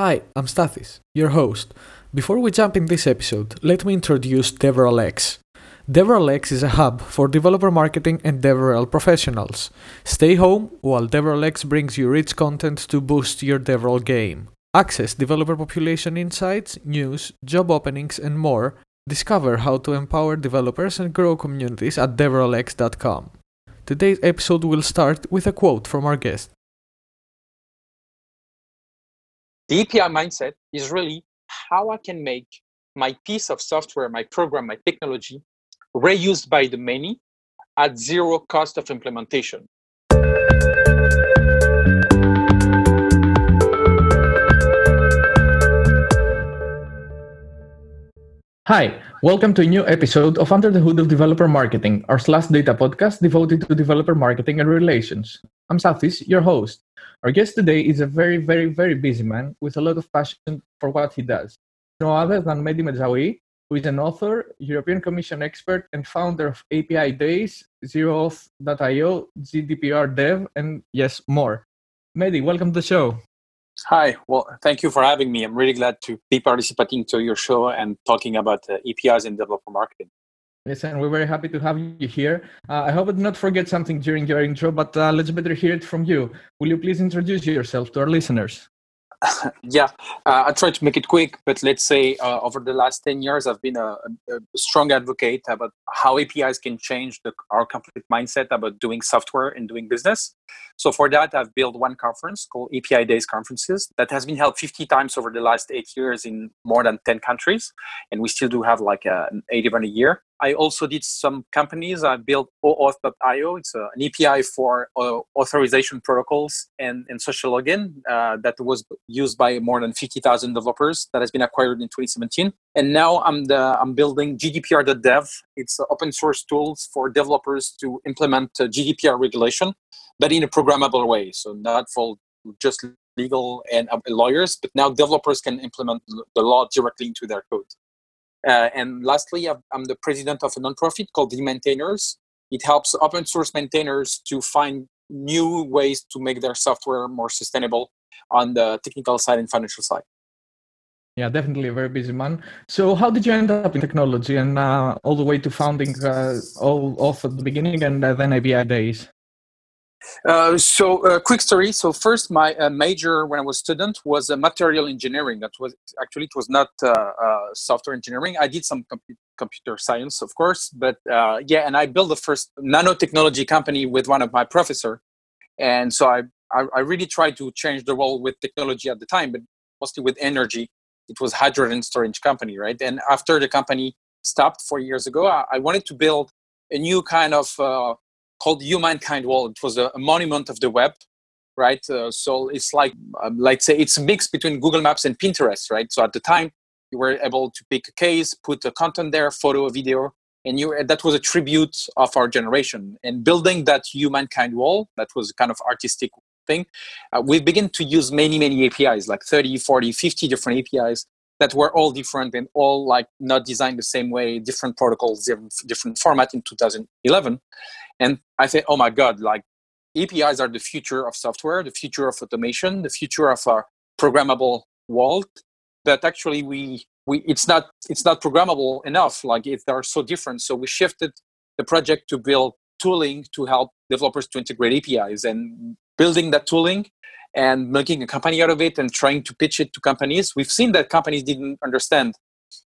Hi, I'm Stathis, your host. Before we jump in this episode, let me introduce DevRel X. DevRel X is a hub for developer marketing and DevRel professionals. Stay home while DevRel X brings you rich content to boost your DevRel game. Access developer population insights, news, job openings, and more. Discover how to empower developers and grow communities at devrelx.com. Today's episode will start with a quote from our guest. The API mindset is really how I can make my piece of software, my program, my technology reused by the many at zero cost of implementation. Hi, welcome to a new episode of Under the Hood of Developer Marketing, our SlashData podcast devoted to developer marketing and relations. I'm Stathis, your host. Our guest today is a very, very, very busy man with a lot of passion for what he does. No other than Mehdi Medjaoui, who is an author, European Commission expert, and founder of API Days, OAuth.io, GDPR Dev, and yes, more. Mehdi, welcome to the show. Hi, well, thank you for having me. I'm really glad to be participating to your show and talking about uh, APIs in developer marketing. And we're very happy to have you here. Uh, I hope I did not forget something during your intro, but uh, let's better hear it from you. Will you please introduce yourself to our listeners? yeah, uh, I try to make it quick, but let's say uh, over the last 10 years, I've been a, a strong advocate about how APIs can change the, our complete mindset about doing software and doing business. So for that, I've built one conference called API Days Conferences that has been held 50 times over the last eight years in more than 10 countries. And we still do have like a, an eight event a year. I also did some companies. I built OAuth.io. It's an API for uh, authorization protocols and, and social login uh, that was used by more than 50,000 developers that has been acquired in 2017. And now I'm the I'm building GDPR.dev. It's open source tools for developers to implement uh, GDPR regulation, but in a programmable way. So not for just legal and uh, lawyers, but now developers can implement the law directly into their code. Uh, and lastly, I'm the president of a nonprofit called The Maintainers. It helps open source maintainers to find new ways to make their software more sustainable on the technical side and financial side. Yeah, definitely a very busy man. So, how did you end up in technology and uh, all the way to founding uh, OAuth at the beginning and uh, then API Days? Uh, so, uh, quick story. So, first, my uh, major when I was student was material engineering. That was actually it was not software engineering. I did some com- computer science, of course, but yeah, and I built the first nanotechnology company with one of my professor, and so I, I I really tried to change the world with technology at the time, but mostly with energy. It was hydrogen storage company, right? And after the company stopped four years ago, I, I wanted to build a new kind of uh, called Humankind Wall. It was a, monument of the web, right? Uh, so it's like, um, let's say, it's a mix between Google Maps and Pinterest, right? So at the time, you were able to pick a case, put a content there, photo, video, and you that was a tribute of our generation. And building that Humankind Wall, that was kind of artistic thing, uh, we began to use many, many APIs, like 30, 40, 50 different APIs that were all different and all like not designed the same way, different protocols, different, format in 2011. And I say, oh my God, like APIs are the future of software, the future of automation, the future of our programmable world. But actually we we it's not it's not programmable enough. Like if they are so different, so we shifted the project to build tooling to help developers to integrate APIs and building that tooling and making a company out of it and trying to pitch it to companies. We've seen that companies didn't understand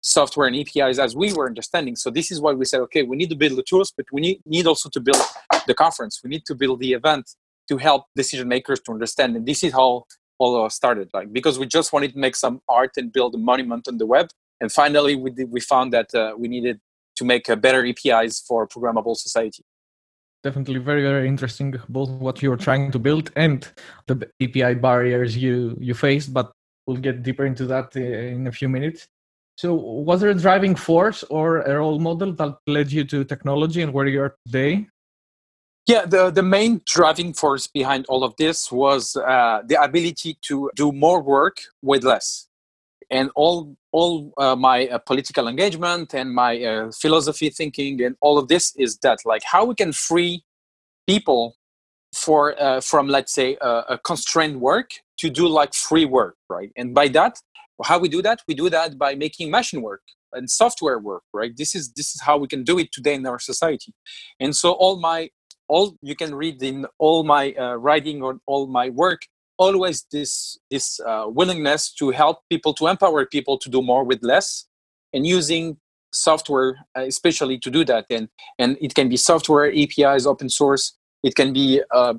software and APIs as we were understanding. So this is why we said, okay, we need to build the tools, but we need, need also to build the conference. We need to build the event to help decision makers to understand. And this is how all started, like because we just wanted to make some art and build a monument on the web. And finally, we did, we found that uh, we needed to make a better APIs for programmable society. Definitely very very interesting, both what you were trying to build and the API barriers you you faced. But we'll get deeper into that uh, in a few minutes. So, was there a driving force or a role model that led you to technology and where you are today? Yeah, the, the main driving force behind all of this was uh, the ability to do more work with less. And all, all uh, my uh, political engagement and my uh, philosophy thinking and all of this is that, like, how we can free people for uh, from, let's say, a constrained work to do like free work, right? And by that, how we do that? We do that by making machine work and software work, right? This is this is how we can do it today in our society. And so all my all you can read in all my uh, writing or all my work always this this uh, willingness to help people to empower people to do more with less and using software uh, especially to do that. And and it can be software apis open source. It can be uh,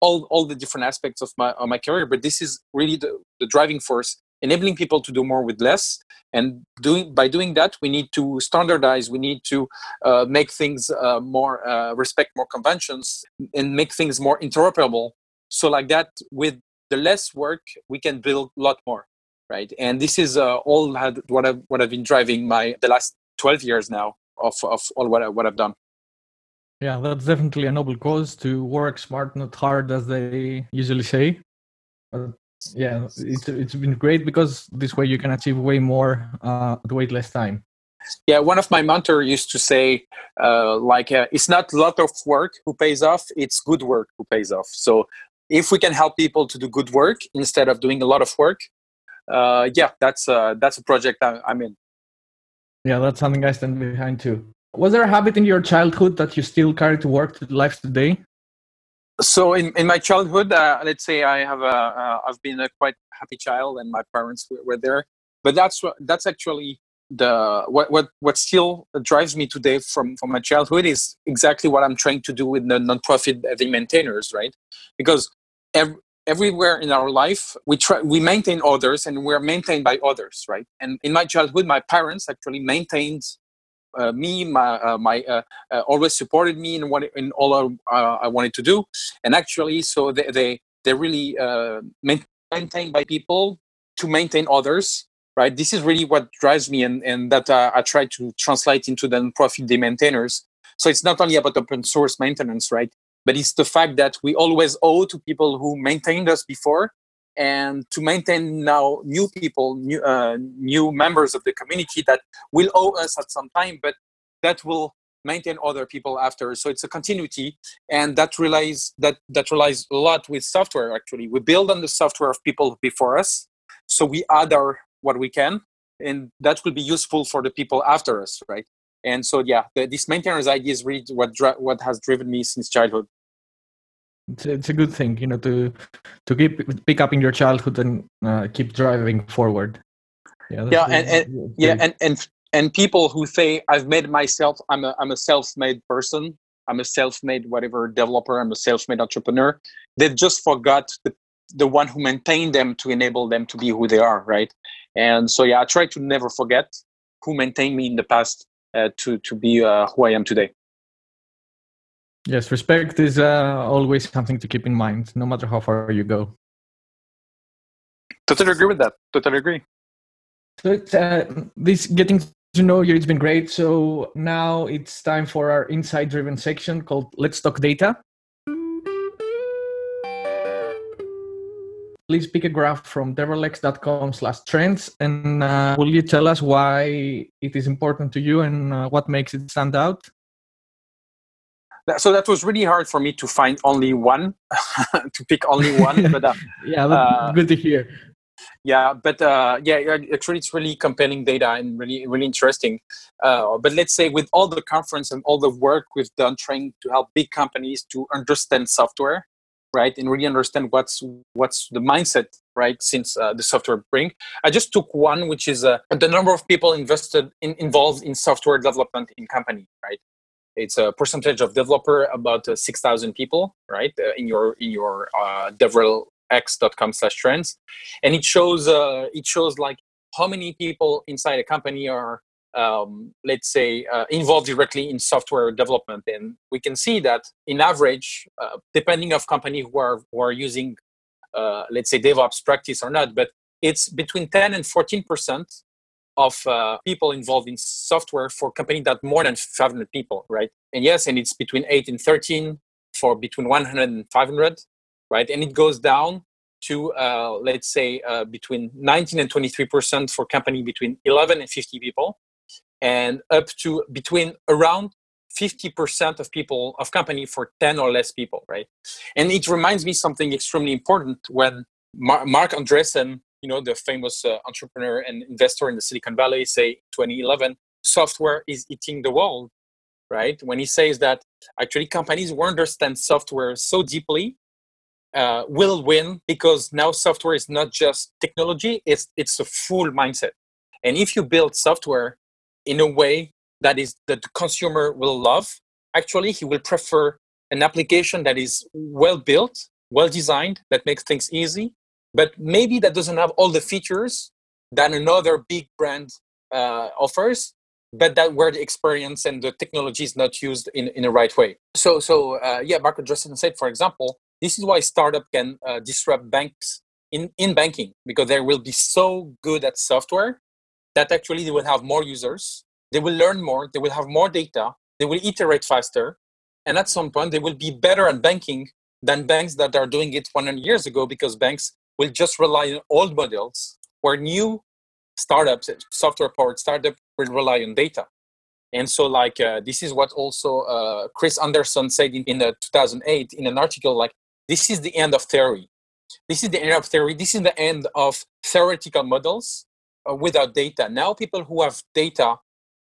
all all the different aspects of my of my career. But this is really the, the driving force enabling people to do more with less. And doing by doing that we need to standardize. We need to uh, make things uh, more uh, respect more conventions and make things more interoperable. So like that with the less work we can build a lot more right? And this is uh, all had what I've, what I've been driving my the last 12 years now of, of all what, I, what I've done. Yeah that's definitely a noble cause to work smart not hard as they usually say. But yeah it's, it's been great because this way you can achieve way more uh, at way less time. Yeah one of my mentors used to say uh, like uh, it's not a lot of work who pays off it's good work who pays off. So if we can help people to do good work instead of doing a lot of work uh, yeah that's uh, that's a project I, i'm in. Yeah that's something i stand behind too. Was there a habit in your childhood that you still carry to work to life today? So in, in my childhood uh, let's say i have a uh, i've been a quite happy child and my parents were, were there. But that's that's actually the what, what what still drives me today from from my childhood is exactly what i'm trying to do with the nonprofit the maintainers right? Because every, everywhere in our life we try we maintain others and we're maintained by others right and in my childhood my parents actually maintained uh, me, my, uh, my uh, uh, always supported me in what in all I, uh, I, wanted to do, and actually, so they they they really uh, maintained by people to maintain others. Right, this is really what drives me, and and that I try to translate into the profit the maintainers. So it's not only about open source maintenance, right? But it's the fact that we always owe to people who maintained us before, and to maintain now new people, new, uh, new members of the community that will owe us at some time, but that will maintain other people after. So it's a continuity, and that relies that that relies a lot with software. Actually, we build on the software of people before us, so we add our what we can, and that will be useful for the people after us, right? And so, yeah, the, this maintenance idea is really what what has driven me since childhood. It's, it's a good thing you know to to keep pick up in your childhood and uh, keep driving forward. Yeah yeah and, and yeah and and and people who say i've made myself i'm a i'm a self-made person i'm a self-made whatever developer i'm a self-made entrepreneur they've just forgot the the one who maintained them to enable them to be who they are right? And so yeah i try to never forget who maintained me in the past to to be uh, who i am today Yes, respect is uh, always something to keep in mind, no matter how far you go. Totally agree with that. Totally agree. So it's, uh, this getting to know you, it's been great. So now it's time for our insight-driven section called "Let's Talk Data." Please pick a graph from devrelx.com slash trends and uh, will you tell us why it is important to you and uh, what makes it stand out? so that was really hard for me to find only one to pick only one but uh, yeah uh, good to hear yeah but uh, yeah actually it's really compelling data and really really interesting uh, but let's say with all the conference and all the work we've done trying to help big companies to understand software right and really understand what's what's the mindset right since uh, the software bring i just took one which is uh, the number of people invested in, involved in software development in company right? It's a percentage of developer about uh, 6000 people right uh, in your in your uh, devrelx.com slash trends. And it shows uh, it shows like how many people inside a company are um, let's say uh, involved directly in software development and we can see that in average uh, depending of company who are who are using uh, let's say devops practice or not but it's between 10 and 14 percent of uh, people involved in software for company that more than 500 people, right? And yes, and it's between 8 and 13 for between 100 and 500, right? And it goes down to uh, let's say uh, between 19 and 23 percent for company between 11 and 50 people, and up to between around 50 percent of people of company for 10 or less people, right? And it reminds me something extremely important when Mar- Marc Andreessen, you know, the famous uh, entrepreneur and investor in the Silicon Valley, say 2011, software is eating the world, right? When he says that actually companies who understand software so deeply uh, will win because now software is not just technology; it's it's a full mindset. And if you build software in a way that is that the consumer will love, actually he will prefer an application that is well built, well designed, that makes things easy, but maybe that doesn't have all the features that another big brand uh, offers, but that where the experience and the technology is not used in, in the right way. So, so uh, yeah, Marc Andreessen said, for example, this is why startup can uh, disrupt banks in, in banking because they will be so good at software that actually they will have more users, they will learn more, they will have more data, they will iterate faster, and at some point they will be better at banking than banks that are doing it 100 years ago because banks will just rely on old models where new startups, software powered startups, will rely on data. And so, like, uh, this is what also uh, Chris Anderson said in, in uh, 2008 in an article like, this is the end of theory. This is the end of theory. This is the end of theoretical models without data. Now, people who have data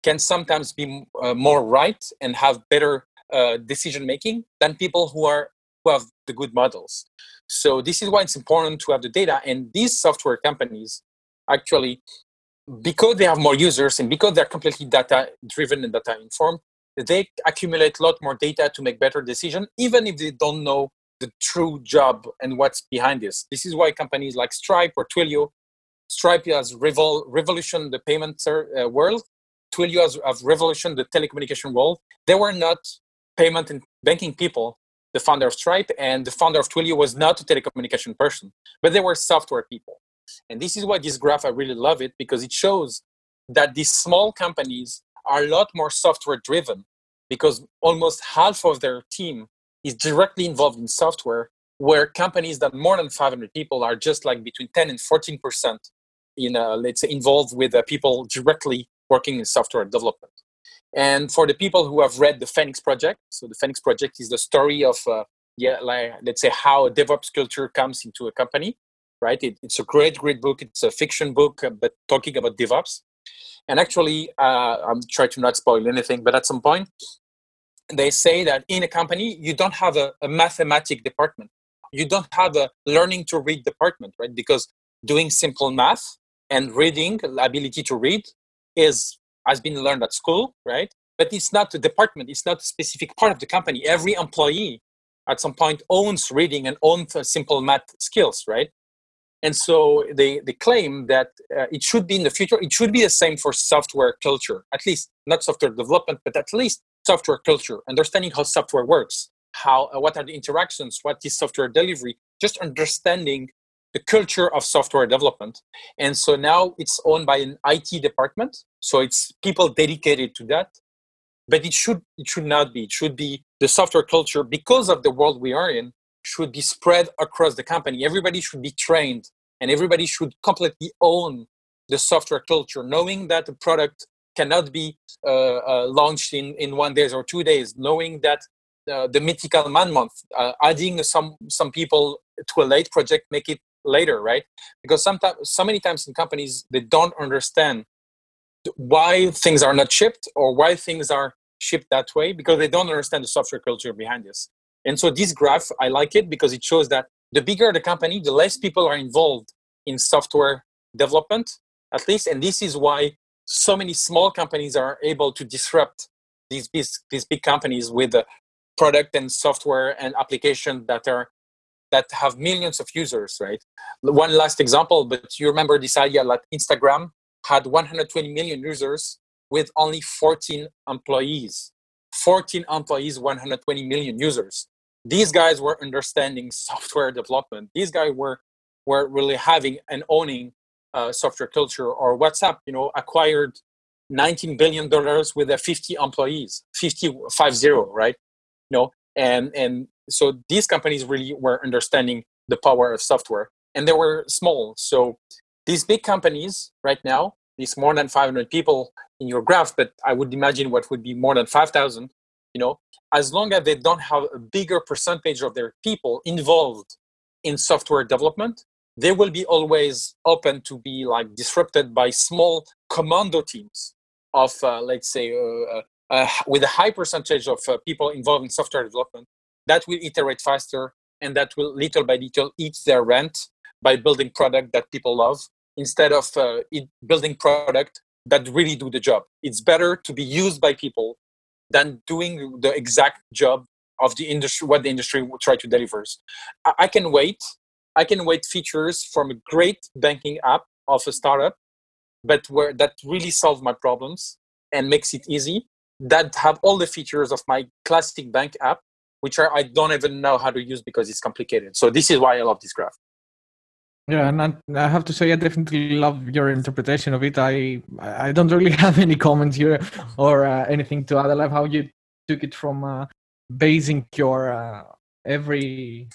can sometimes be uh, more right and have better uh, decision making than people who are who have the good models. So this is why it's important to have the data. And these software companies actually, because they have more users and because they're completely data driven and data informed, they accumulate a lot more data to make better decisions, even if they don't know the true job and what's behind this. This is why companies like Stripe or Twilio, Stripe has revol- revolutioned the payment uh, world. Twilio has, has revolutioned the telecommunication world. They were not payment and banking people, the founder of Stripe and the founder of Twilio was not a telecommunication person, but they were software people. And this is why this graph, I really love it because it shows that these small companies are a lot more software driven because almost half of their team is directly involved in software where companies that more than 500 people are just like between 10 and 14 in uh, let's say involved with uh, people directly working in software development and for the people who have read the Phoenix Project, so the Phoenix Project is the story of, uh, yeah, like, let's say how a DevOps culture comes into a company, right? It, it's a great, great book. It's a fiction book, uh, but talking about DevOps. And actually, uh, I'm trying to not spoil anything, but at some point, they say that in a company, you don't have a, a mathematic department. You don't have a learning to read department, right? Because doing simple math and reading, ability to read, is has been learned at school, right? But it's not a department, it's not a specific part of the company. Every employee at some point owns reading and owns simple math skills, right? And so they, they claim that uh, it should be in the future, it should be the same for software culture, at least not software development, but at least software culture, understanding how software works, how uh, what are the interactions, what is software delivery, just understanding the culture of software development. And so now it's owned by an IT department. So it's people dedicated to that. But it should it should not be. It should be the software culture because of the world we are in should be spread across the company. Everybody should be trained and everybody should completely own the software culture, knowing that the product cannot be uh, uh, launched in, in one days or two days, knowing that uh, the mythical man month, uh, adding some some people to a late project make it later, right? Because sometimes, so many times in companies, they don't understand why things are not shipped or why things are shipped that way because they don't understand the software culture behind this. And so this graph, I like it because it shows that the bigger the company, the less people are involved in software development, at least. And this is why so many small companies are able to disrupt these, these, these big companies with the product and software and application that are that have millions of users, right? One last example, but you remember this idea that Instagram had 120 million users with only 14 employees. 14 employees, 120 million users. These guys were understanding software development. These guys were were really having and owning uh, software culture. Or WhatsApp, you know, acquired 19 billion dollars with a 50 employees, 50 five zero, right? You know, and and so these companies really were understanding the power of software and they were small. So these big companies right now these more than 500 people in your graph but i would imagine what would be more than 5000 you know as long as they don't have a bigger percentage of their people involved in software development they will be always open to be like disrupted by small commando teams of uh, let's say uh, uh, uh with a high percentage of uh, people involved in software development that will iterate faster and that will little by little eat their rent by building product that people love instead of uh, building product that really do the job. It's better to be used by people than doing the exact job of the industry what the industry will try to deliver. I, I can wait i can wait features from a great banking app of a startup but where that really solve my problems and makes it easy that have all the features of my classic bank app which are i don't even know how to use because it's complicated so this is why i love this graph yeah, and I have to say, I definitely love your interpretation of it. I I don't really have any comments here or uh, anything to add. I love how you took it from uh, basing your uh, every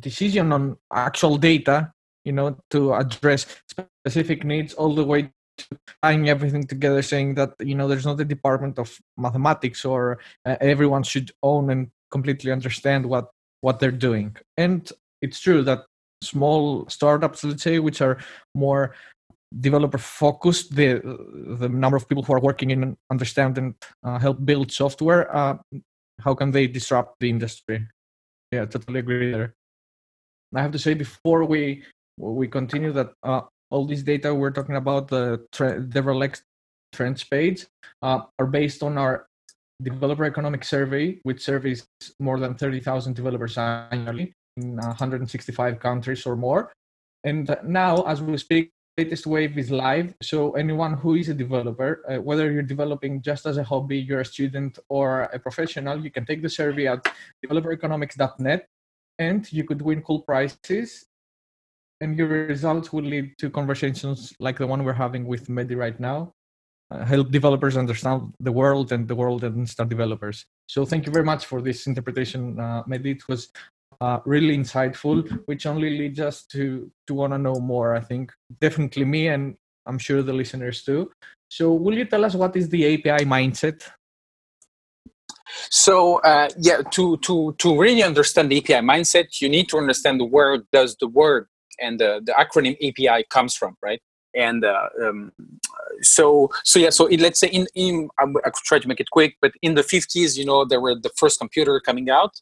decision on actual data, you know, to address specific needs, all the way to tying everything together, saying that you know there's not a department of mathematics or uh, everyone should own and completely understand what what they're doing. And it's true that small startups, let's say, which are more developer focused the the number of people who are working in understand and uh, help build software uh, how can they disrupt the industry yeah totally agree there i have to say before we we continue that uh, all this data we're talking about the tre- trends page uh, are based on our developer economic survey which surveys more than 30000 developers annually in 165 countries or more. And now, as we speak, latest wave is live. So anyone who is a developer, uh, whether you're developing just as a hobby, you're a student or a professional, you can take the survey at developereconomics.net and you could win cool prizes. And your results will lead to conversations like the one we're having with Mehdi right now. Uh, help developers understand the world and the world understand developers. So thank you very much for this interpretation, uh, Mehdi. It was uh, really insightful, which only leads us to to want to know more. I think definitely me, and I'm sure the listeners too. So, will you tell us what is the API mindset? So, uh, yeah, to to to really understand the API mindset, you need to understand where does the word and the, the acronym API comes from, right? And uh, um, so so yeah, so let's say in in I, I could try to make it quick, but in the 50s, you know, there were the first computer coming out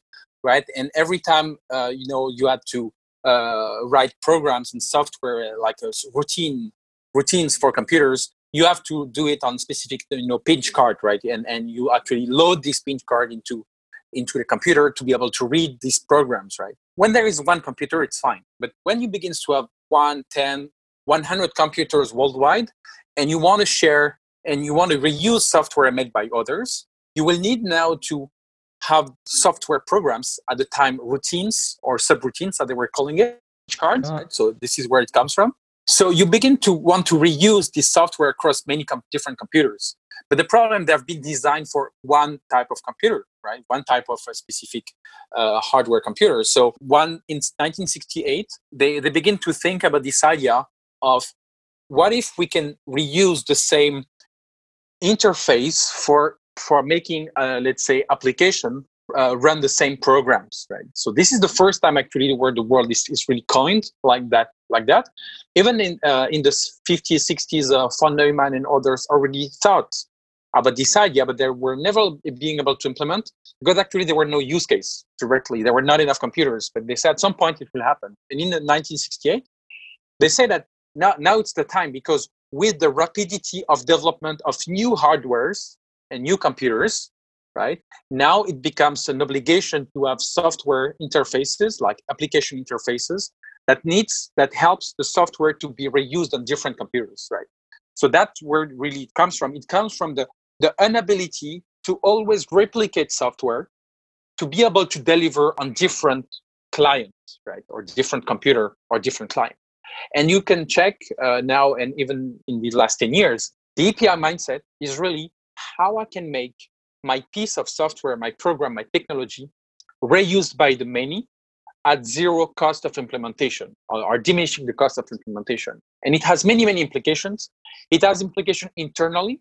right? And every time uh, you know you had to uh, write programs and software uh, like a routine routines for computers, you have to do it on specific you know punch card, right? And and you actually load this punch card into into the computer to be able to read these programs, right? When there is one computer, it's fine. But when you begin to have one, 10, 100 computers worldwide, and you want to share and you want to reuse software made by others, you will need now to have software programs at the time routines or subroutines that they were calling it cards right? so this is where it comes from. So you begin to want to reuse this software across many com- different computers. But the problem they've been designed for one type of computer right? One type of a specific uh, hardware computer. So one in 1968 they, they begin to think about this idea of what if we can reuse the same interface for for making, uh, let's say, application uh, run the same programs, right? So this is the first time actually where the world is, is really coined like that, like that. Even in uh, in the 50s, 60s, uh, von Neumann and others already thought about this idea, but they were never being able to implement because actually there were no use case directly. There were not enough computers, but they said at some point it will happen. And in the 1968, they say that now now it's the time because with the rapidity of development of new hardwares and new computers, right? Now it becomes an obligation to have software interfaces like application interfaces that needs that helps the software to be reused on different computers, right? So that's where really it really comes from. It comes from the the inability to always replicate software to be able to deliver on different clients, right, or different computer or different client. And you can check uh, now, and even in the last 10 years, the API mindset is really how I can make my piece of software, my program, my technology reused by the many at zero cost of implementation or, or, diminishing the cost of implementation. And it has many, many implications. It has implication internally,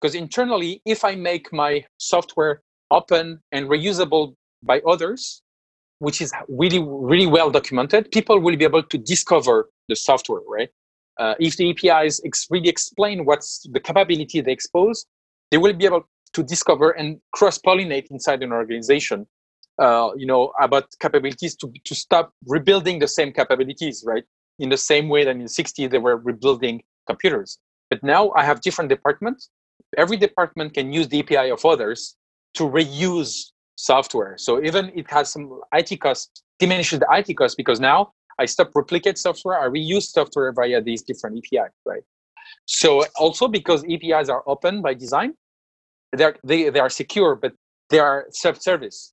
because internally, if I make my software open and reusable by others, which is really, really well documented, people will be able to discover the software, right? Uh, if the APIs ex- really explain what's the capability they expose, they will be able to discover and cross-pollinate inside an organization. Uh, you know about capabilities to to stop rebuilding the same capabilities, right? In the same way that in the 60s they were rebuilding computers. But now I have different departments. Every department can use the API of others to reuse software. So even it has some IT cost, diminishes the IT cost because now I stop replicate software, I reuse software via these different APIs, right? So also because APIs are open by design, they're, they, they are secure, but they are self-service.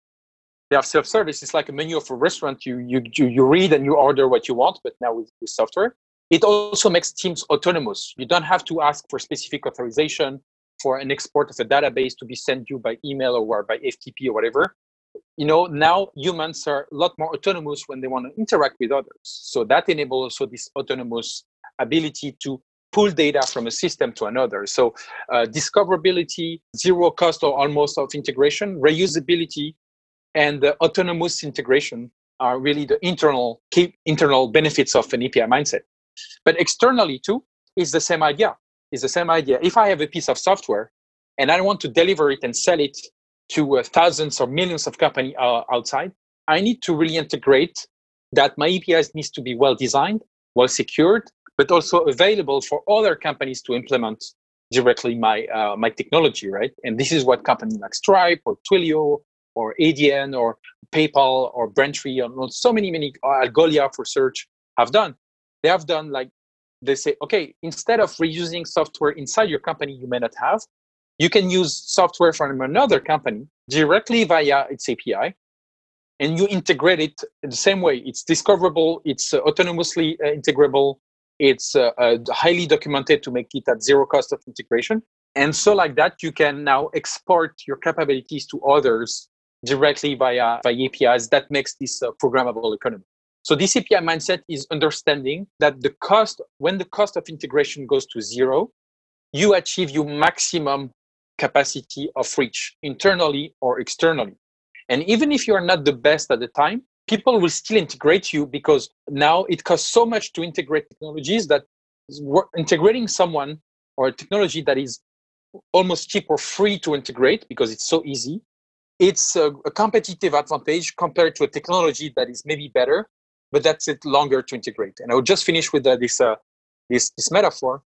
They are self-service. It's like a menu of a restaurant. You, you, you, read and you order what you want, but now with, with software. It also makes teams autonomous. You don't have to ask for specific authorization for an export of a database to be sent you by email or by FTP or whatever. You know, now humans are a lot more autonomous when they want to interact with others. So that enables also this autonomous ability to pull data from a system to another. So uh, discoverability, zero cost or almost of integration, reusability, and the autonomous integration are really the internal key internal benefits of an API mindset. But externally too is the same idea. Is the same idea. If I have a piece of software and I want to deliver it and sell it to uh, thousands or millions of companies uh, outside, I need to really integrate that my APIs needs to be well designed, well secured, but also available for other companies to implement directly my uh, my technology, right? And this is what companies like Stripe or Twilio or Adyen or PayPal or Braintree or so many many uh, Algolia for search have done they have done like they say okay instead of reusing software inside your company you may not have you can use software from another company directly via its api and you integrate it the same way. It's discoverable it's uh, autonomously uh, integrable it's uh, uh, highly documented to make it at zero cost of integration. And so like that you can now export your capabilities to others directly via, via apis that makes this uh, programmable economy. So this API mindset is understanding that the cost, when the cost of integration goes to zero, you achieve your maximum capacity of reach internally or externally. And even if you are not the best at the time, people will still integrate you because now it costs so much to integrate technologies that integrating someone or a technology that is almost cheap or free to integrate because it's so easy it's a, a, competitive advantage compared to a technology that is maybe better but that's it longer to integrate. And I will just finish with uh, this, uh, this, this metaphor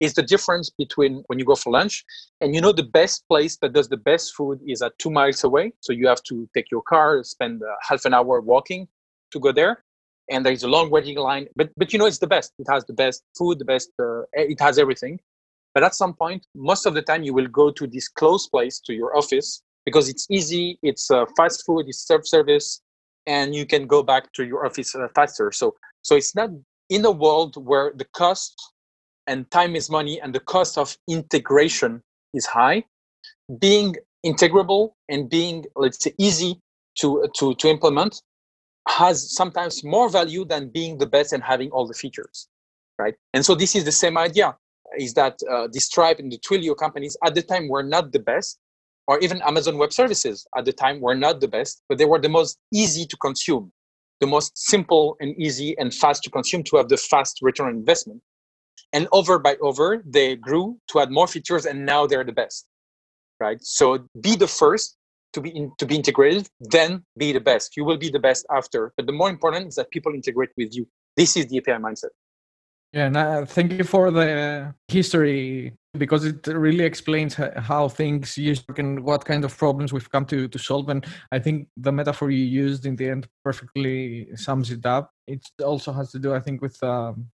is the difference between when you go for lunch and you know the best place that does the best food is at two miles away. So you have to take your car, spend uh, half an hour walking to go there. And there is a long waiting line, but but you know it's the best. It has the best food, the best. Uh, it has everything. But at some point, most of the time, you will go to this close place to your office because it's easy. It's uh, fast food. It's self service and you can go back to your office uh, faster. So, so it's not in a world where the cost and time is money and the cost of integration is high. Being integrable and being, let's say, easy to to to implement has sometimes more value than being the best and having all the features, right? And so this is the same idea: is that uh, the Stripe and the Twilio companies at the time were not the best, or even Amazon Web Services at the time were not the best, but they were the most easy to consume, the most simple and easy and fast to consume to have the fast return on investment. And over by over, they grew to add more features, and now they're the best, right? So be the first to be in, to be integrated, then be the best. You will be the best after. But the more important is that people integrate with you. This is the API mindset. Yeah, and uh, thank you for the history because it really explains how things use and what kind of problems we've come to, to solve. And I think the metaphor you used in the end perfectly sums it up. It also has to do, I think, with um,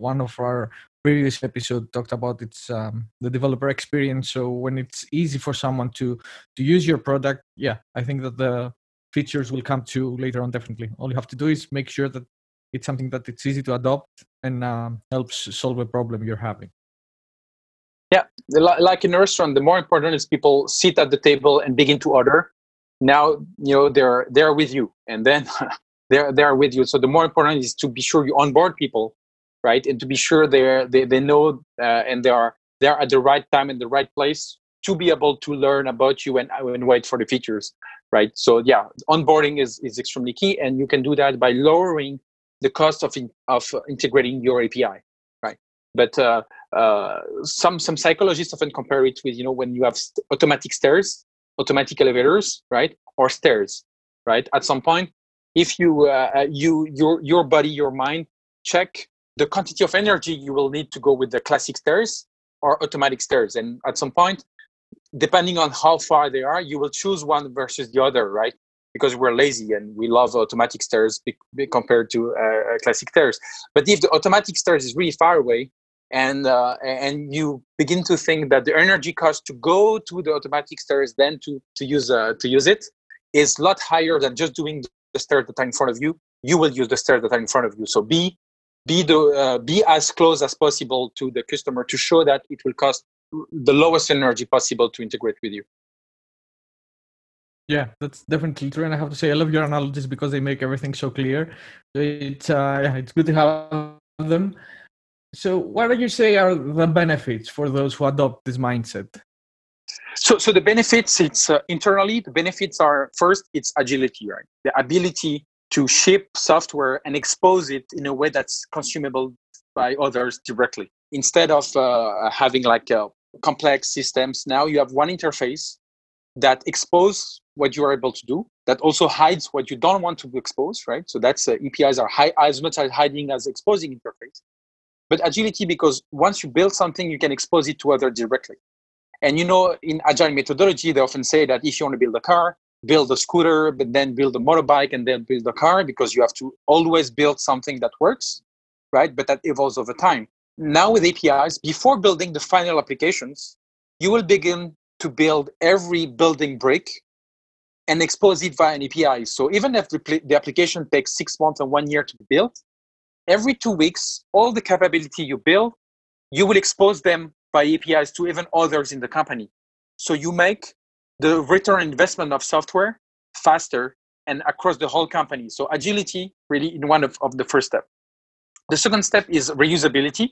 one of our previous episode talked about it's um, the developer experience. So when it's easy for someone to to use your product, yeah, I think that the features will come to later on. Definitely, all you have to do is make sure that it's something that it's easy to adopt and um, helps solve a problem you're having. Yeah, like in a restaurant, the more important is people sit at the table and begin to order. Now, you know, they're they're with you, and then they're they're with you. So the more important is to be sure you onboard people, right, and to be sure they're they they know uh, and they are they're at the right time in the right place to be able to learn about you and, and wait for the features, right? So yeah, onboarding is is extremely key, and you can do that by lowering the cost of in, of integrating your API, right? But uh, uh, some some psychologists often compare it with you know when you have st- automatic stairs, automatic elevators, right, or stairs, right? At some point, if you uh, uh you your your body your mind check the quantity of energy you will need to go with the classic stairs or automatic stairs, and at some point, depending on how far they are, you will choose one versus the other, right? because we're lazy and we love automatic stairs be, be compared to uh, uh, classic stairs. But if the automatic stairs is really far away, and uh, and you begin to think that the energy cost to go to the automatic stairs then to to use uh, to use it is a lot higher than just doing the stairs that are in front of you. You will use the stairs that are in front of you. So be be the uh, be as close as possible to the customer to show that it will cost the lowest energy possible to integrate with you. Yeah, that's definitely true, and I have to say I love your analogies because they make everything so clear. It's uh, yeah, it's good to have them. So, what do you say are the benefits for those who adopt this mindset? So, so the benefits it's uh, internally. The benefits are first, it's agility, right? The ability to ship software and expose it in a way that's consumable by others directly instead of uh, having like uh, complex systems. Now you have one interface that expose what you are able to do that also hides what you don't want to expose right so that's uh, apis are high, as much as hiding as exposing interface but agility because once you build something you can expose it to other directly and you know in agile methodology they often say that if you want to build a car build a scooter but then build a motorbike and then build a car because you have to always build something that works right but that evolves over time now with apis before building the final applications you will begin to build every building brick and expose it via an API. So even if the, the application takes six months and one year to be built, every two weeks, all the capability you build, you will expose them by APIs to even others in the company. So you make the return investment of software faster and across the whole company. So agility really in one of, of the first step. The second step is reusability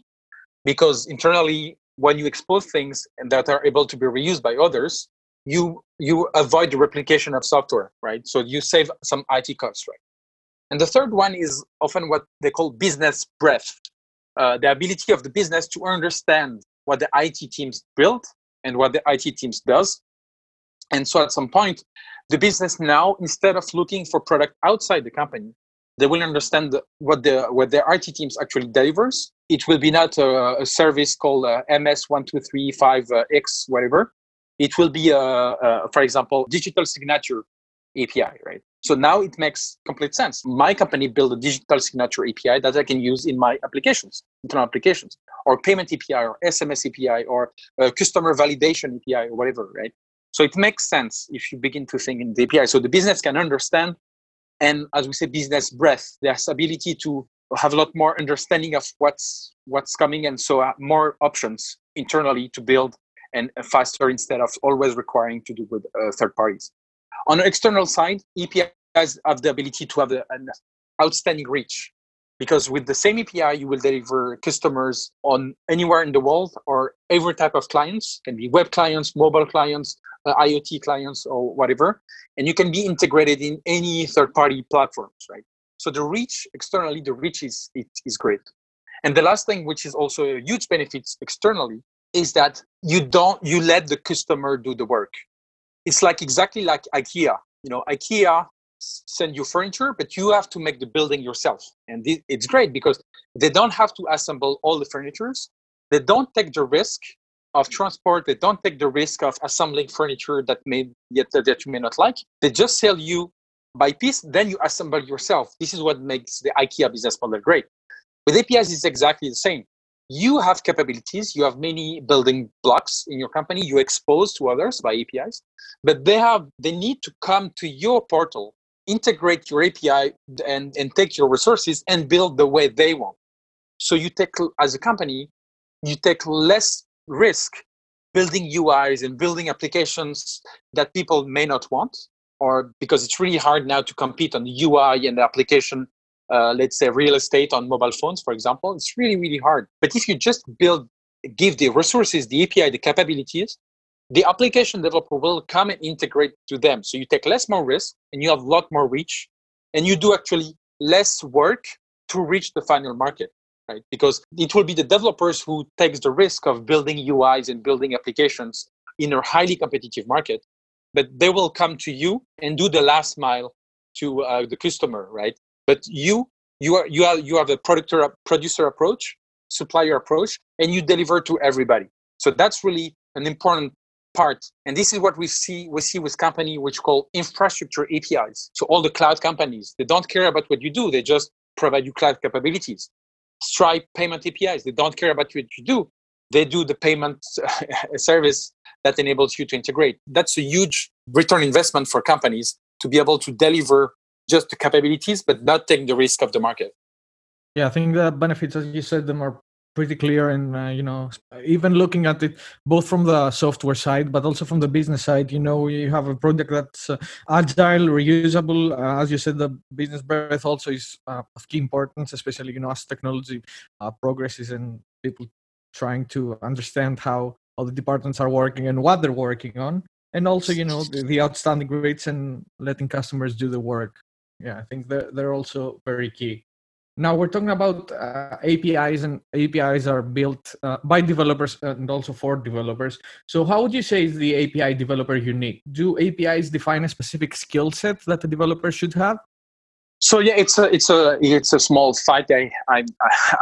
because internally when you expose things that are able to be reused by others, you you avoid the replication of software, right? So you save some IT costs, right? And the third one is often what they call business breadth, uh, the ability of the business to understand what the IT teams build and what the IT teams does. And so at some point, the business now, instead of looking for product outside the company, they will understand what the what their IT teams actually delivers. It will be not a, a service called uh, MS one two three five uh, X whatever. It will be a, a, for example, digital signature API, right? So now it makes complete sense. My company built a digital signature API that I can use in my applications, internal applications, or payment API, or SMS API, or customer validation API, or whatever, right? So it makes sense if you begin to think in the API. So the business can understand and as we say business breadth there's ability to have a lot more understanding of what's what's coming and so uh, more options internally to build and faster instead of always requiring to do with uh, third parties on the external side apis have the ability to have an outstanding reach because with the same API, you will deliver customers on anywhere in the world or every type of clients, can be web clients, mobile clients, Uh, IoT clients, or whatever, and you can be integrated in any third-party platforms, right? So the reach externally, the reach is it is great. And the last thing, which is also a huge benefit externally, is that you don't you let the customer do the work. It's like exactly like IKEA. You know, IKEA send you furniture, but you have to make the building yourself. And it's great because they don't have to assemble all the furnitures. They don't take the risk of transport. They don't take the risk of assembling furniture that may yet that you may not like. They just sell you by piece, then you assemble yourself. This is what makes the IKEA business model great. With APIs, it's exactly the same. You have capabilities, you have many building blocks in your company, you expose to others by APIs, but they have they need to come to your portal integrate your API and, and take your resources and build the way they want. So you take, as a company, you take less risk building UIs and building applications that people may not want, or because it's really hard now to compete on UI and application, uh, let's say real estate on mobile phones, for example. It's really, really hard. But if you just build, give the resources, the API, the capabilities, the application developer will come and integrate to them. So you take less more risk and you have a lot more reach and you do actually less work to reach the final market right? Because it will be the developers who takes the risk of building uis and building applications in a highly competitive market but they will come to you and do the last mile to uh, the customer right? But you you are you are you have a producer producer approach supplier approach and you deliver to everybody. So that's really an important part. And this is what we see we see with company which call infrastructure apis so all the cloud companies they don't care about what you do they just provide you cloud capabilities stripe payment apis they don't care about what you do. They do the payment service that enables you to integrate. That's a huge return investment for companies to be able to deliver just the capabilities but not take the risk of the market. Yeah i think the benefits as you said them are pretty clear and uh, you know even looking at it both from the software side but also from the business side you know you have a project that's uh, agile reusable. Uh, as you said the business breadth also is uh, of key importance especially you know as technology uh, progresses and people trying to understand how all the departments are working and what they're working on. And also you know the, the outstanding rates and letting customers do the work. Yeah i think they're, they're also very key now we're talking about uh, apis and apis are built uh, by developers and also for developers. So how would you say is the api developer unique? Do apis define a specific skill set that a developer should have? So yeah it's a it's a it's a small fight I, I'm,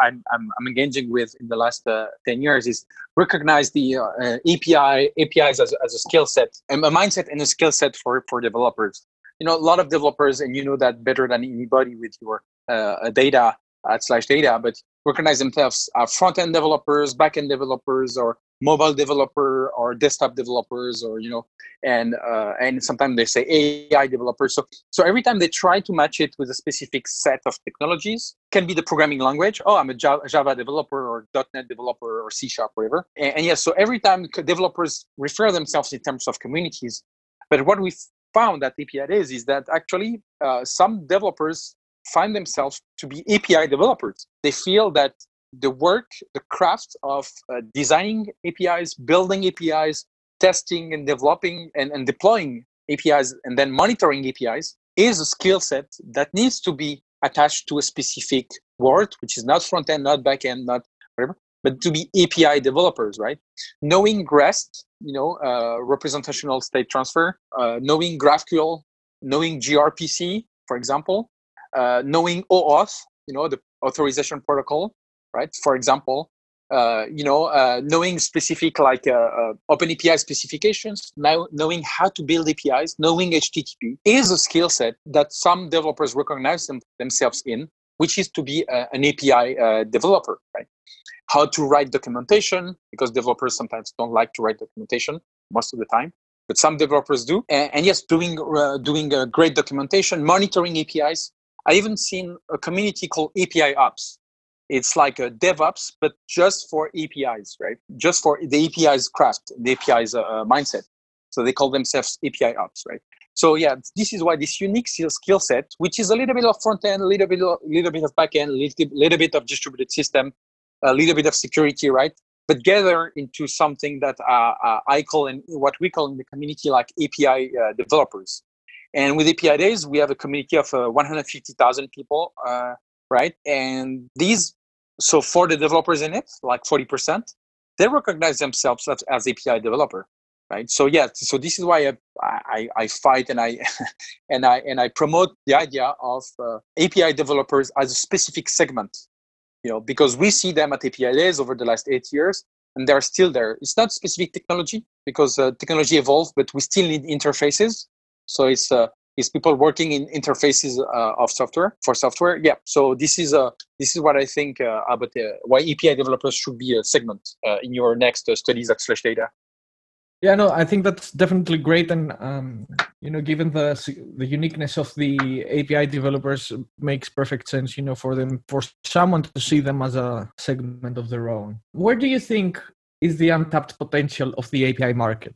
I'm i'm i'm engaging with in the last uh, 10 years is recognize the uh, api apis as, as a skill set a mindset and a skill set for for developers. You know a lot of developers and you know that better than anybody with your uh, data at SlashData but recognize themselves as front-end developers back-end developers or mobile developer or desktop developers or you know and uh, and sometimes they say ai developers. So so every time they try to match it with a specific set of technologies can be the programming language oh i'm a java developer or. Net developer or c sharp whatever. And, and yes so every time developers refer themselves in terms of communities but what we found at API is is that actually uh, some developers find themselves to be API developers. They feel that the work, the craft of uh, designing APIs, building APIs, testing and developing and, and deploying APIs, and then monitoring APIs is a skill set that needs to be attached to a specific word, which is not front end, not back end, not whatever, but to be API developers, right? Knowing REST you know, uh, representational state transfer, uh, knowing GraphQL, knowing gRPC, for example, uh, knowing OAuth, you know, the authorization protocol, right? For example, uh, you know, uh, knowing specific like uh, Open API specifications, now knowing how to build APIs, knowing HTTP is a skill set that some developers recognize them, themselves in, which is to be an API developer, right? how to write documentation because developers sometimes don't like to write documentation most of the time but some developers do and, and yes doing uh, doing great documentation monitoring apis i even seen a community called api ops it's like a devops but just for apis right just for the apis craft the apis uh, uh, mindset so they call themselves api ops right so yeah this is why this unique skill set which is a little bit of front end a little bit of, little bit of back end a little, little bit of distributed system a little bit of security, right? But gather into something that uh, uh, I call and what we call in the community like API uh, developers. And with API Days, we have a community of uh, 150,000 people, uh, right? And these, so for the developers in it, like 40%, they recognize themselves as, as API developer, right? So yeah, so this is why I, I, I fight and I and I and I promote the idea of uh, API developers as a specific segment you know, because we see them at API Days over the last eight years, and they're still there. It's not specific technology because uh, technology evolved, but we still need interfaces. So it's uh, it's people working in interfaces uh, of software for software. Yeah. So this is uh, this is what I think uh, about uh, why API developers should be a segment uh, in your next uh, studies at SlashData yeah no i think that's definitely great and um, you know given the the uniqueness of the api developers makes perfect sense you know for them for someone to see them as a segment of their own where do you think is the untapped potential of the api market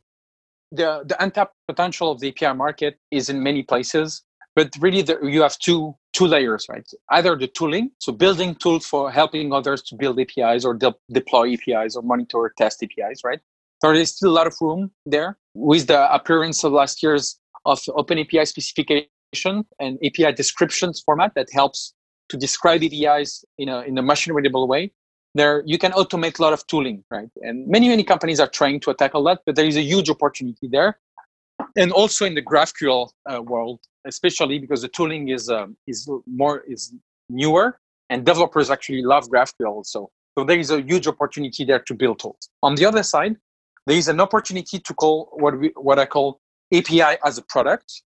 the the untapped potential of the api market is in many places but really the, you have two two layers right? Either the tooling so building tools for helping others to build apis or de- deploy apis or monitor test apis right? There is still a lot of room there. With the appearance of last year's of open API specification and API descriptions format that helps to describe APIs in a, in a machine readable way, there you can automate a lot of tooling, right? And many, many companies are trying to tackle that, but there is a huge opportunity there. And also in the GraphQL uh, world, especially because the tooling is um, is more is newer and developers actually love GraphQL. So, so there is a huge opportunity there to build tools. On the other side, there is an opportunity to call what we what I call API as a product,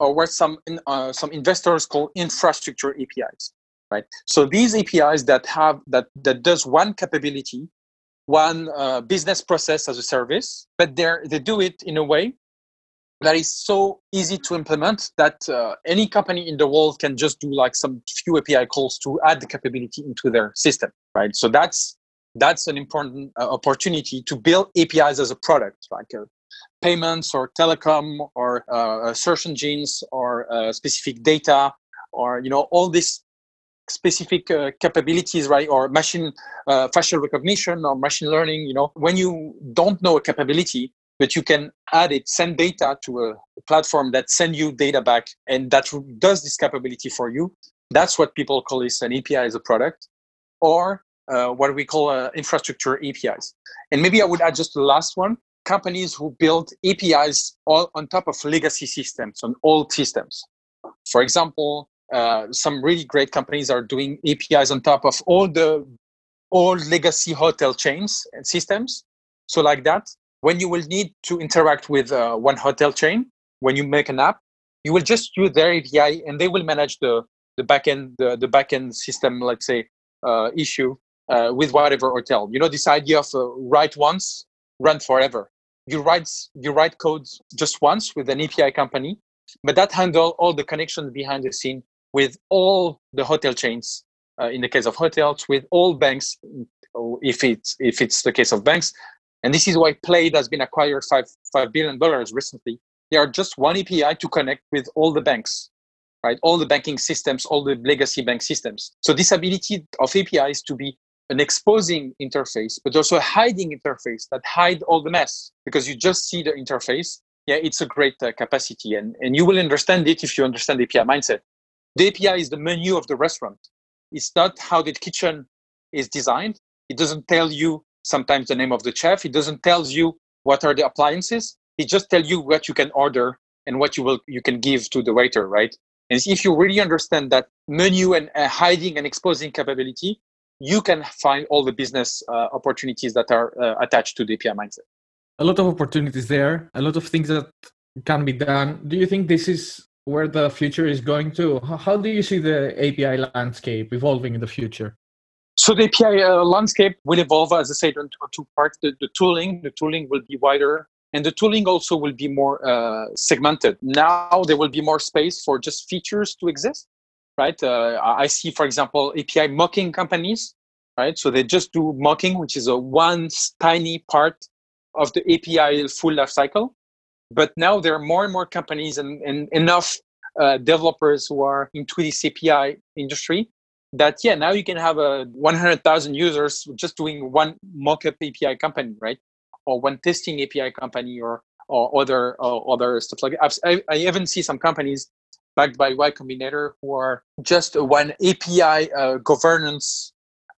or what some uh, some investors call infrastructure APIs. Right. So these APIs that have that that does one capability, one uh, business process as a service, but they they do it in a way that is so easy to implement that uh, any company in the world can just do like some few API calls to add the capability into their system, right? So that's that's an important uh, opportunity to build APIs as a product, like uh, payments or telecom or uh, search engines or uh, specific data or you know all these specific uh, capabilities, right? Or machine facial recognition or machine learning. You know, when you don't know a capability, but you can add it, send data to a platform that send you data back and that does this capability for you. That's what people call this an API as a product or uh, what we call uh, infrastructure APIs. And maybe I would add just the last one, companies who build APIs all on top of legacy systems, on old systems. For example, uh, some really great companies are doing APIs on top of all the old legacy hotel chains and systems. So like that, when you will need to interact with uh, one hotel chain, when you make an app, you will just use their API and they will manage the, the backend the, the backend system, let's say, uh, issue uh, with whatever hotel. You know, this idea of uh, write once, run forever. You write you write codes just once with an API company, but that handle all the connections behind the scene with all the hotel chains. Uh, in the case of hotels, with all banks, if it's if it's the case of banks, and this is why Plaid has been acquired five five billion dollars recently. They are just one API to connect with all the banks, right? All the banking systems, all the legacy bank systems. So this ability of APIs to be an exposing interface, but also a hiding interface that hide all the mess because you just see the interface. Yeah, it's a great uh, capacity, and and you will understand it if you understand API mindset. The API is the menu of the restaurant. It's not how the kitchen is designed. It doesn't tell you sometimes the name of the chef. it doesn't tell you what are the appliances. it just tells you what you can order and what you will you can give to the waiter, right? And if you really understand that menu and uh, hiding and exposing capability, you can find all the business uh, opportunities that are uh, attached to the API mindset. A lot of opportunities there, a lot of things that can be done. Do you think this is where the future is going to? How do you see the API landscape evolving in the future? So the API uh, landscape will evolve, as I said, into two parts. The, the, tooling, the tooling will be wider, and the tooling also will be more uh, segmented. Now there will be more space for just features to exist, right? Uh, I see, for example, API mocking companies, right? So they just do mocking, which is a one tiny part of the API full life cycle. But now there are more and more companies and, and enough uh, developers who are into this API industry that yeah now you can have a 100000 users just doing one mockup api company right or one testing api company or or other or other stuff like that. I, I even see some companies backed by Y Combinator who are just one API uh, governance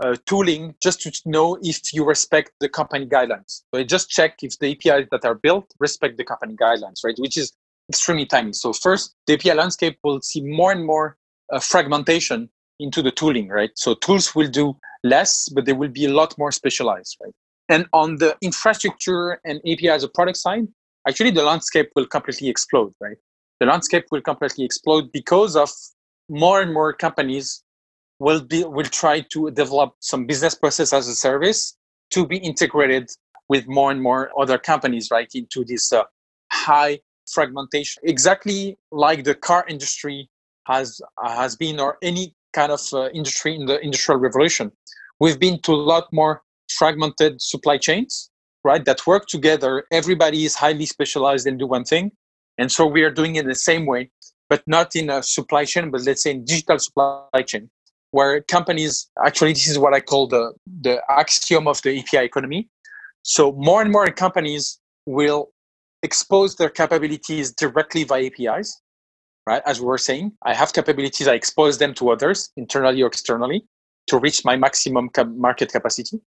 uh, tooling just to know if you respect the company guidelines. So just check if the APIs that are built respect the company guidelines, right? Which is extremely tiny. So first, the API landscape will see more and more uh, fragmentation into the tooling, right? So tools will do less, but they will be a lot more specialized, right? And on the infrastructure and API as a product side, actually the landscape will completely explode, right? The landscape will completely explode because of more and more companies will be will try to develop some business process as a service to be integrated with more and more other companies, right, into this uh, high fragmentation. Exactly like the car industry has uh, has been, or any kind of uh, industry in the industrial revolution. We've been to a lot more fragmented supply chains, right? That work together. Everybody is highly specialized and do one thing, and so we are doing it the same way, but not in a supply chain, but let's say in digital supply chain, where companies actually this is what I call the the axiom of the API economy. So more and more companies will expose their capabilities directly via APIs right? As we were saying, I have capabilities, I expose them to others, internally or externally, to reach my maximum market capacity.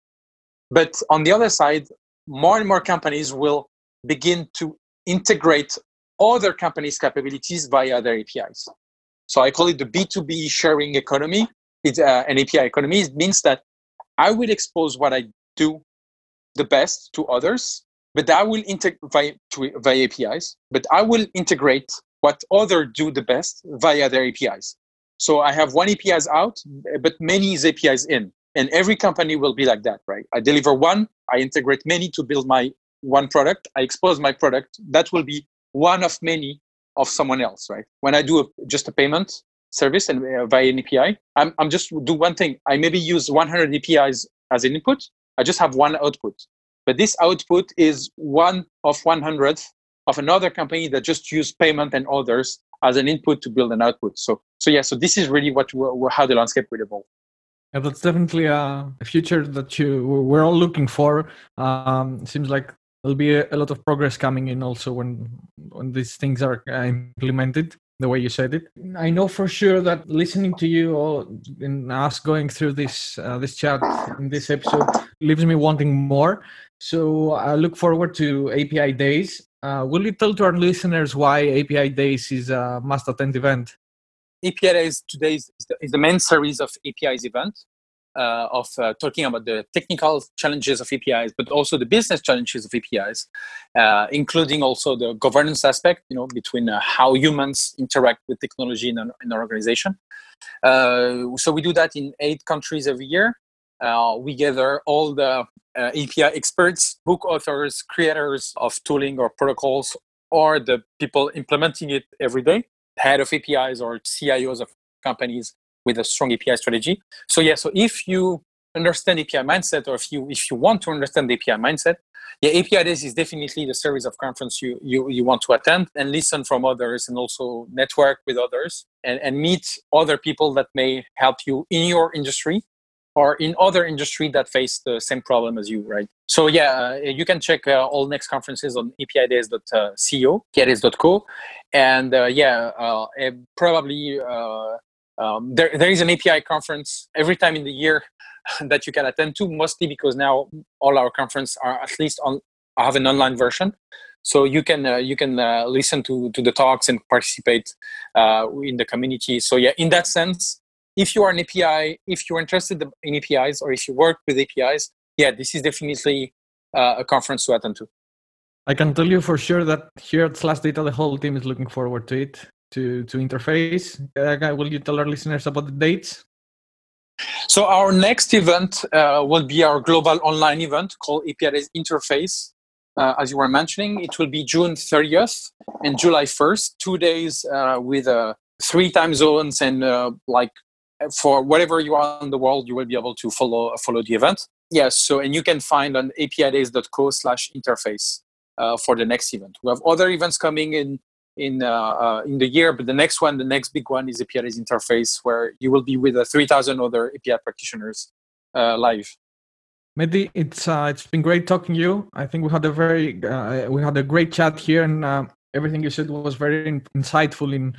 But on the other side, more and more companies will begin to integrate other companies' capabilities via their APIs. So I call it the B2B sharing economy. It's uh, an API economy. It means that I will expose what I do the best to others, but I will integrate via, via APIs, but I will integrate what others do the best via their APIs. So I have one APIs out, but many APIs in. And every company will be like that, right? I deliver one, I integrate many to build my one product, I expose my product. That will be one of many of someone else, right? When I do a, just a payment service and uh, via an API, I'm, I'm just do one thing. I maybe use 100 APIs as an input. I just have one output. But this output is one of 100th of another company that just use payment and others as an input to build an output. So, so yeah, so this is really what how the landscape will evolve. Yeah, that's definitely a, future that you we're all looking for. Um, seems like there'll be a, a, lot of progress coming in also when when these things are uh, implemented the way you said it. I know for sure that listening to you or in us going through this uh, this chat in this episode leaves me wanting more. So I look forward to API Days. Uh, will you tell to our listeners why API Days is a must attend event? API Days today is the, is the main series of APIs events uh, of uh, talking about the technical challenges of APIs, but also the business challenges of APIs, uh, including also the governance aspect, you know, between uh, how humans interact with technology in an, in an organization. Uh, so we do that in eight countries every year. Uh, we gather all the API experts, book authors, creators of tooling or protocols, or the people implementing it every day, head of APIs or CIOs of companies with a strong API strategy. So yeah, so if you understand API mindset, or if you if you want to understand the API mindset, yeah, API Days is definitely the series of conference you, you you want to attend and listen from others, and also network with others and, and meet other people that may help you in your industry or in other industry that face the same problem as you, right? So yeah, uh, you can check uh, all next conferences on apidays.co, apidays.co, and uh, yeah, uh, probably uh, um, there, there is an API conference every time in the year that you can attend to, mostly because now all our conference are at least on have an online version, so you can uh, you can uh, listen to to the talks and participate uh, in the community. So yeah, in that sense, if you are an API, if you're interested in APIs or if you work with APIs, yeah, this is definitely uh, a conference to attend to. I can tell you for sure that here at SlashData, the whole team is looking forward to it to to interface. Uh, will you tell our listeners about the dates? So our next event uh, will be our global online event called APIs Interface. Uh, as you were mentioning, it will be June 30th and July 1st, two days uh, with uh, three time zones and uh, like for whatever you are in the world, you will be able to follow follow the event. Yes, so and you can find on apidays.co slash interface for the next event. We have other events coming in in uh, uh, in the year. But the next one, the next big one, is API's interface, where you will be with uh, 3,000 other API practitioners uh, live. Mehdi, it's it's been great talking to you. I think we had a very we had a great chat here, and uh, everything you said was very in- insightful in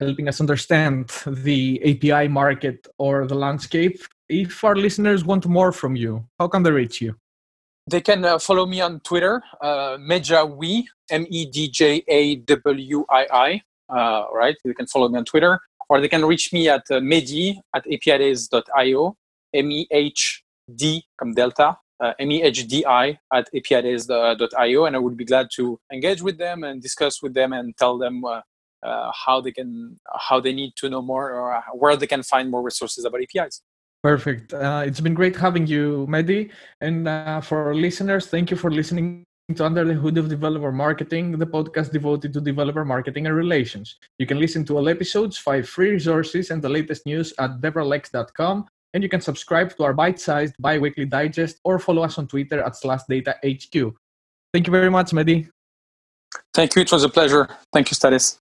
helping us understand the API market or the landscape. If our listeners want more from you, how can they reach you? They can uh, follow me on Twitter, uh, Medjawii, M E D J A W I I. Uh, right, you can follow me on Twitter, or they can reach me at uh, Mehdi at apidays.io, M E H D come Delta, uh, M E H D I at apidays.io, and I would be glad to engage with them and discuss with them and tell them uh, uh, how they can how they need to know more or where they can find more resources about APIs. Perfect. Uh, it's been great having you, Mehdi. And uh, for listeners, thank you for listening to Under the Hood of Developer Marketing, the podcast devoted to developer marketing and relations. You can listen to all episodes, five free resources, and the latest news at devrelx.com. And you can subscribe to our bite-sized bi-weekly digest or follow us on Twitter at SlashData HQ. Thank you very much, Mehdi. Thank you. It was a pleasure. Thank you, Statis.